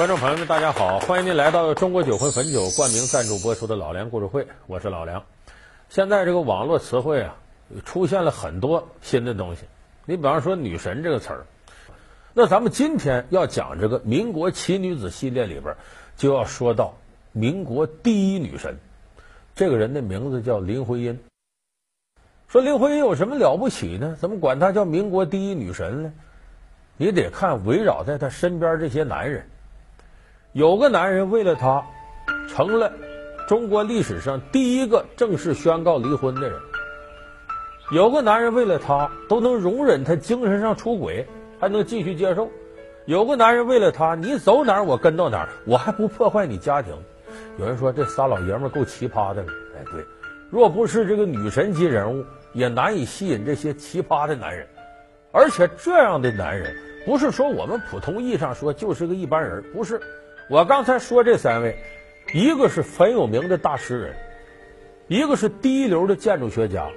观众朋友们，大家好！欢迎您来到中国酒魂汾酒冠名赞助播出的《老梁故事会》，我是老梁。现在这个网络词汇啊，出现了很多新的东西。你比方说“女神”这个词儿，那咱们今天要讲这个民国奇女子系列里边，就要说到民国第一女神，这个人的名字叫林徽因。说林徽因有什么了不起呢？怎么管她叫民国第一女神呢？你得看围绕在她身边这些男人。有个男人为了她，成了中国历史上第一个正式宣告离婚的人。有个男人为了她，都能容忍她精神上出轨，还能继续接受。有个男人为了她，你走哪儿我跟到哪儿，我还不破坏你家庭。有人说这仨老爷们够奇葩的了。哎，对，若不是这个女神级人物，也难以吸引这些奇葩的男人。而且这样的男人，不是说我们普通意义上说就是个一般人，不是。我刚才说这三位，一个是很有名的大诗人，一个是第一流的建筑学家，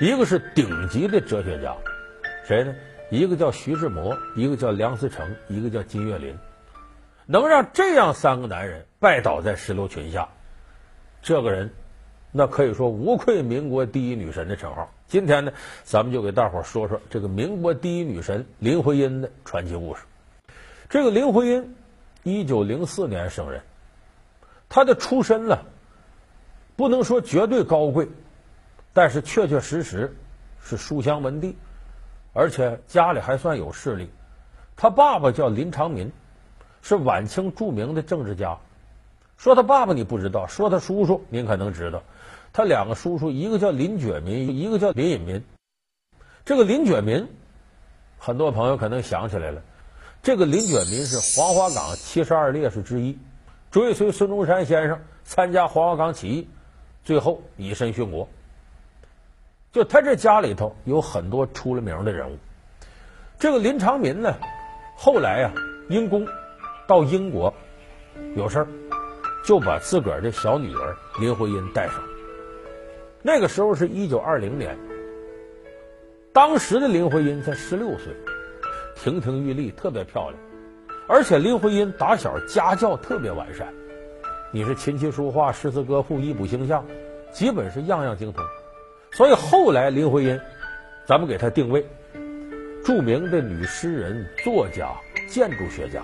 一个是顶级的哲学家，谁呢？一个叫徐志摩，一个叫梁思成，一个叫金岳霖。能让这样三个男人拜倒在石榴裙下，这个人，那可以说无愧民国第一女神的称号。今天呢，咱们就给大伙说说这个民国第一女神林徽因的传奇故事。这个林徽因。一九零四年生人，他的出身呢，不能说绝对高贵，但是确确实实是书香门第，而且家里还算有势力。他爸爸叫林长民，是晚清著名的政治家。说他爸爸你不知道，说他叔叔您可能知道。他两个叔叔，一个叫林觉民，一个叫林隐民。这个林觉民，很多朋友可能想起来了。这个林觉民是黄花岗七十二烈士之一，追随孙中山先生参加黄花岗起义，最后以身殉国。就他这家里头有很多出了名的人物。这个林长民呢，后来呀因公到英国有事儿，就把自个儿的小女儿林徽因带上。那个时候是一九二零年，当时的林徽因才十六岁。亭亭玉立，特别漂亮，而且林徽因打小家教特别完善，你是琴棋书画、诗词歌赋、衣补形象，基本是样样精通。所以后来林徽因，咱们给她定位，著名的女诗人、作家、建筑学家。